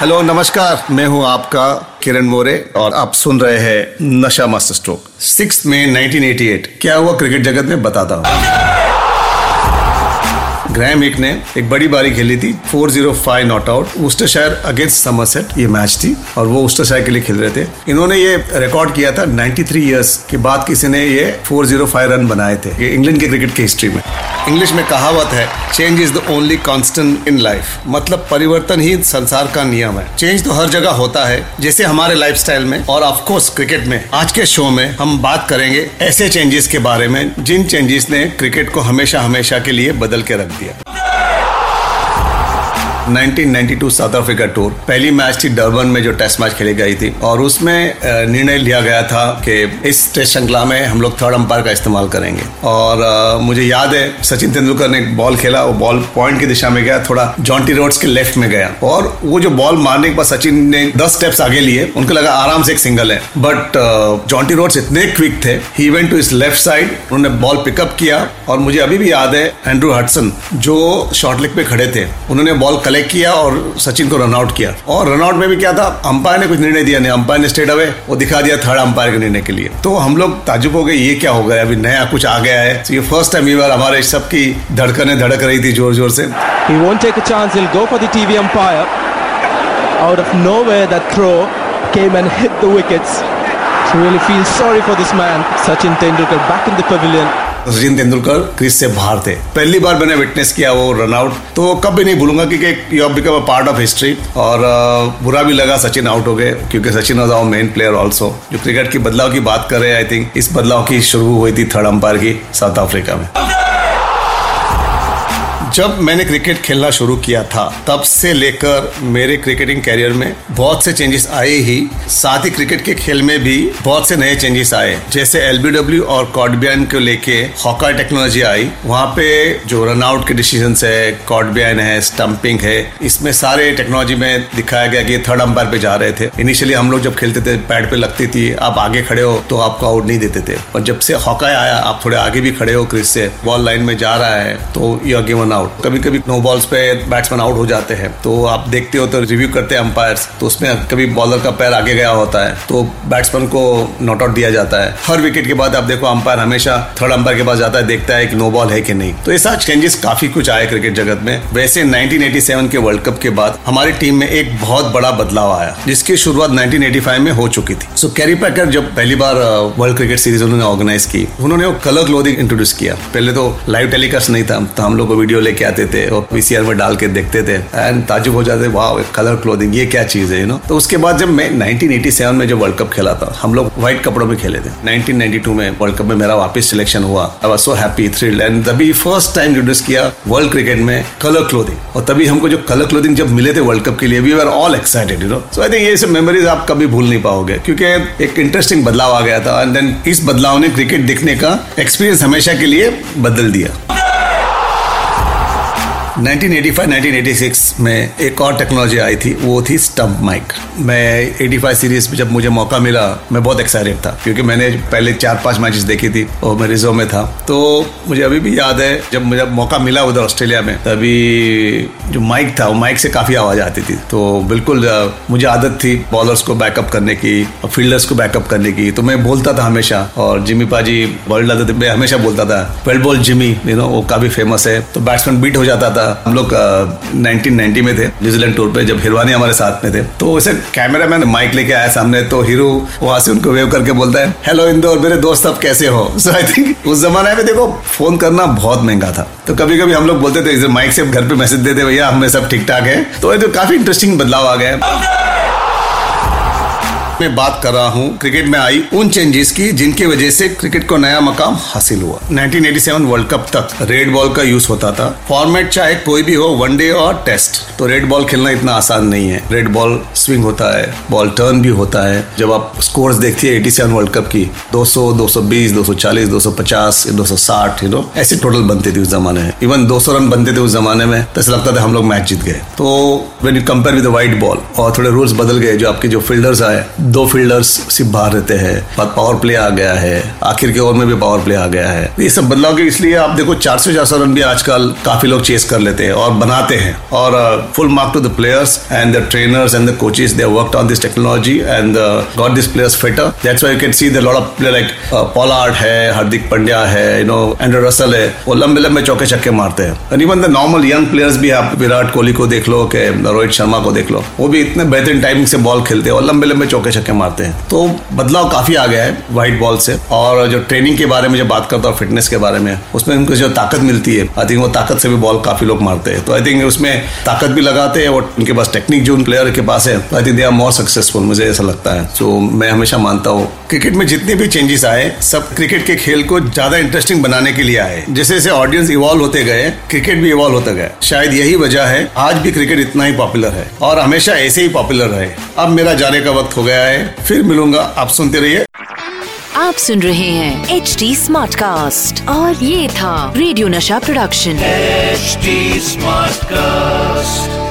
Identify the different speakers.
Speaker 1: Hello नमस्कार। मैं हूँ आपका किरण मोरे और आप सुन रहे हैं नशा मास्टर स्ट्रोक। सिक्स मई 1988 क्या हुआ क्रिकेट जगत में? बताता हूँ। ग्रैम हिक ने एक बड़ी बारी खेली थी 405 not out Worcestershire against Somerset ये मैच थी, और वो उस्टरशायर के लिए खेल रहे थे। इन्होंने ये रिकॉर्ड किया था 93 इयर्स के बाद किसी ने ये 405 रन बनाए थे, ये इंग्लैंड के क्रिकेट की हिस्ट्री में। इंग्लिश में कहावत है change is the only constant in life मतलब परिवर्तन ही संसार का नियम है। चेंज तो हर जगह होता है, जैसे हमारे लाइफस्टाइल में, और ऑफकोर्स क्रिकेट में। आज के शो में हम बात करेंगे ऐसे चेंजेस के बारे में, जिन चेंजेस ने क्रिकेट को हमेशा हमेशा के लिए बदल के रख दिया। 1992 साउथ अफ्रीका टूर। पहली मैच थी डरबन में जो टेस्ट मैच खेली गई थी। और उसमें निर्णय लिया गया था कि इस टेस्ट श्रृंखला में हम लोग थर्ड अंपायर का इस्तेमाल करेंगे। और अ, मुझे याद है सचिन तेंदुलकर ने बॉल खेला वो बॉल पॉइंट की दिशा में गया थोड़ा जॉन्टी रोड्स के लेफ़्ट में गया। और वो जो बॉल मारने के बाद सचिन ने दस स्टेप्स आगे लिए उनको लगा आराम से एक सिंगल है। बट जॉन्टी रोड्स इतने क्विक थे ही went to his left side उन्होंने बॉल पिकअप किया। और मुझे अभी भी याद है एंड्रू हडसन जो शॉर्ट लेग पे खड़े थे उन्होंने बॉल कलेक्ट किया और सचिन को रन आउट किया और रन आउट में भी क्या था अंपायर ने कुछ निर्णय दिया नहीं अंपायर ने स्टेट अवे वो दिखा दिया थर्ड अंपायर के निर्णय के लिए तो हम लोग ताजुब हो गए ये क्या हो गया अभी नया कुछ आ गया है तो ये फ़र्स्ट टाइम ये बार हमारे सबकी धड़कनें धड़क रही थी ज़ोर ज़ोर से
Speaker 2: really feel sorry for this man. Sachin Tendulkar back in the pavilion.
Speaker 1: Sachin Tendulkar crease से बाहर थे। पहली बार मैंने विटनेस किया वो रनआउट तो कभी नहीं भूलूँगा क्योंकि you become a part of history और बुरा भी लगा सचिन आउट हो गए, क्योंकि Sachin was our main player also जो क्रिकेट की बदलाव की बात कर रहे हैं आई थिंक इस बदलाव की शुरू हुई थी थर्ड अंपायर की साउथ अफ्रीका में। जब मैंने क्रिकेट खेलना शुरू किया था, तब से लेकर मेरे क्रिकेटिंग कैरियर में बहुत से चेंजेस आए ही। साथ ही क्रिकेट के खेल में भी बहुत से नए चेंजेस आए। जैसे एलबीडब्ल्यू और कॉडबियन को लेके हॉकर टेक्नोलॉजी आई। वहाँ पे जो रन आउट के डिसीज़न है कॉडबियन है स्टम्पिंग है, इसमें सारे टेक्नोलॉजी में दिखाया गया कि थर्ड अंपायर पे जा रहे थे। इनिशियली हम लोग जब खेलते थे पैड पे लगती थी, आप आगे खड़े हो तो आपको आउट नहीं देते थे। और जब से हॉकाय आया, आप थोड़े आगे भी खड़े हो क्रिज से बॉल लाइन में जा रहा है तो यू आर गिवन आउट कभी कभी नो बॉल्स पे बैट्समैन आउट हो जाते हैं। तो आप देखते हो तो रिव्यू करते हैं अंपायर्स तो उसमें कभी बॉलर का पैर आगे गया होता है तो बैट्समैन को नॉट आउट दिया जाता है। हर विकेट के बाद आप देखो अंपायर हमेशा थर्ड अंपायर के पास जाता है, देखता है कि नो बॉल है कि नहीं। तो ऐसा चेंजेस काफ़ी कुछ आए क्रिकेट जगत में। वैसे 1987 के वर्ल्ड कप के बाद हमारी टीम में एक बहुत बड़ा बदलाव आया, जिसकी शुरुआत 1985 में हो चुकी थी। सो कैरी पैकर जब पहली बार वर्ल्ड क्रिकेट सीरीज़ उन्होंने ऑर्गेनाइज की, उन्होंने वो कलर क्लोदिंग इंट्रोड्यूस किया। पहले तो लाइव टेलीकास्ट नहीं था तो हम लोग को वीडियो लेके आते थे और पीसीआर में डाल के देखते थे। एंड ताजुब हो जाते, वाह कलर क्लोथिंग ये क्या चीज़ है यू नो तो उसके बाद जब मैं 1987 में जो वर्ल्ड कप खेला था, हम लोग व्हाइट कपड़ों में खेले थे। 1992 में वर्ल्ड कप में मेरा वापस सिलेक्शन हुआ। I was so happy thrilled and तभी फ़र्स्ट टाइम इंट्रोड्यूस किया वर्ल्ड क्रिकेट में कलर क्लोथिंग और तभी हमको जो कलर क्लोथिंग जब मिले थे वर्ल्ड कप के लिए we are all excited you know so I think ये सब मेमोरीज आप कभी भूल नहीं पाओगे, क्योंकि एक इंटरेस्टिंग बदलाव आ गया था। एंड देन इस बदलाव ने क्रिकेट देखने का एक्सपीरियंस हमेशा के लिए बदल दिया। 1985-1986 में एक और टेक्नोलॉजी आई थी, वो थी स्टम्प माइक। मैं 85 सीरीज़ में जब मुझे मौका मिला, मैं बहुत एक्साइटेड था, क्योंकि मैंने पहले चार पाँच मैचेस देखी थी, और मैं रिज़र्व में था। तो मुझे अभी भी याद है, जब मुझे मौका मिला उधर ऑस्ट्रेलिया में, तभी जो माइक था, वो माइक से काफ़ी आवाज़ आती थी। तो बिल्कुल मुझे आदत थी बॉलर्स को बैकअप करने की, और फील्डर्स को बैकअप करने की। तो मैं बोलता था हमेशा, और जिमी पाजी बॉल डालते थे मैं हमेशा बोलता था, well ball Jimmy you know, वो काफ़ी फ़ेमस है। तो बैट्समैन बीट हो जाता था हम लोग नाइनटीन नाइनटी में थे, न्यूजीलैंड टूर पे, जब हिरवानी हमारे साथ में थे। तो वैसे कैमरा मैन माइक लेके आया सामने तो हीरो वहाँ से उनको वेव करके बोलता है हेलो इंदौर, मेरे दोस्त अब कैसे हो? सो आई थिंक उस जमाने में देखो फ़ोन करना बहुत महँगा था। तो कभी कभी हम लोग बोलते थे माइक से घर पे मैसेज देते भैया, हमें सब ठीक ठाक है। तो ये तो काफ़ी इंटरेस्टिंग बदलाव आ गया मैं बात कर रहा हूँ। क्रिकेट में आई उन चेंजेस की जिनकी वजह से क्रिकेट को नया मकाम हासिल हुआ। 1987 वर्ल्ड कप तक रेड बॉल का यूज़ होता था। फॉर्मेट चाहे कोई भी हो वनडे और टेस्ट तो रेड बॉल खेलना इतना आसान नहीं है। रेड बॉल स्विंग होता है बॉल टर्न भी होता है। जब आप स्कोर्स देखती है एटी वर्ल्ड कप की 200, 220, 240, 250, 260 यू नो ऐसे टोटल बनते थे उस जमाने में। इवन 200 रन बनते थे उस जमाने में तो ऐसा लगता था हम लोग मैच जीत गए। तो when you compare with white ball और थोड़े रूल्स बदल गए जो आपके जो फील्डर्स आए दो फील्डर्स सिर्फ़ बाहर रहते हैं, बाद पावर प्ले आ गया है, आखिर के ओवर में भी पावर प्ले आ गया है। ये सब बदलाव के इसलिए आप देखो चार सौ चार सौ रन भी आजकल काफ़ी लोग चेस कर लेते हैं और बनाते हैं। और full mark to the players and the trainers and the coaches they work on this technology and got this players fitter that's why you can see the lot of player like Pollard है, हार्दिक पंड्या है you know Andrew Russell है, वो लंबे लंबे चौके छक्के मारते हैं। Even the normal young players भी आप विराट कोहली को देख लो, के, रोहित शर्मा को देख लो, वो भी इतने बेहतरीन टाइमिंग से बॉल खेलते हैं और लंबे लंबे चौके छक्के मारते हैं। तो बदलाव काफ़ी आ गया है व्हाइट बॉल से। और जो ट्रेनिंग के बारे में जब बात करता हूँ फिटनेस के बारे में, उसमें उनको जो ताकत मिलती है आई थिंक वो ताकत से भी बॉल काफ़ी लोग मारते हैं। तो आई थिंक उसमें ताकत भी लगाते हैं और उनके पास टेक्निक जो उन प्लेयर के पास है I think they are more successful मुझे ऐसा लगता है। तो मैं हमेशा मानता हूँ क्रिकेट में जितने भी चेंजेस आए, सब क्रिकेट के खेल को ज़्यादा इंटरेस्टिंग बनाने के लिए आए। जैसे जैसे ऑडियंस इवॉल्व होते गए क्रिकेट भी इवॉल्व होता गया। शायद यही वजह है, आज भी क्रिकेट इतना ही पॉपुलर है और हमेशा ऐसे ही पॉपुलर रहे। अब मेरा जाने का वक्त हो गया है। फिर मिलूँगा। आप सुनते रहिए।
Speaker 3: आप सुन रहे हैं एच डी स्मार्ट कास्ट और ये था रेडियो नशा प्रोडक्शन
Speaker 4: एचडी स्मार्ट Smartcast.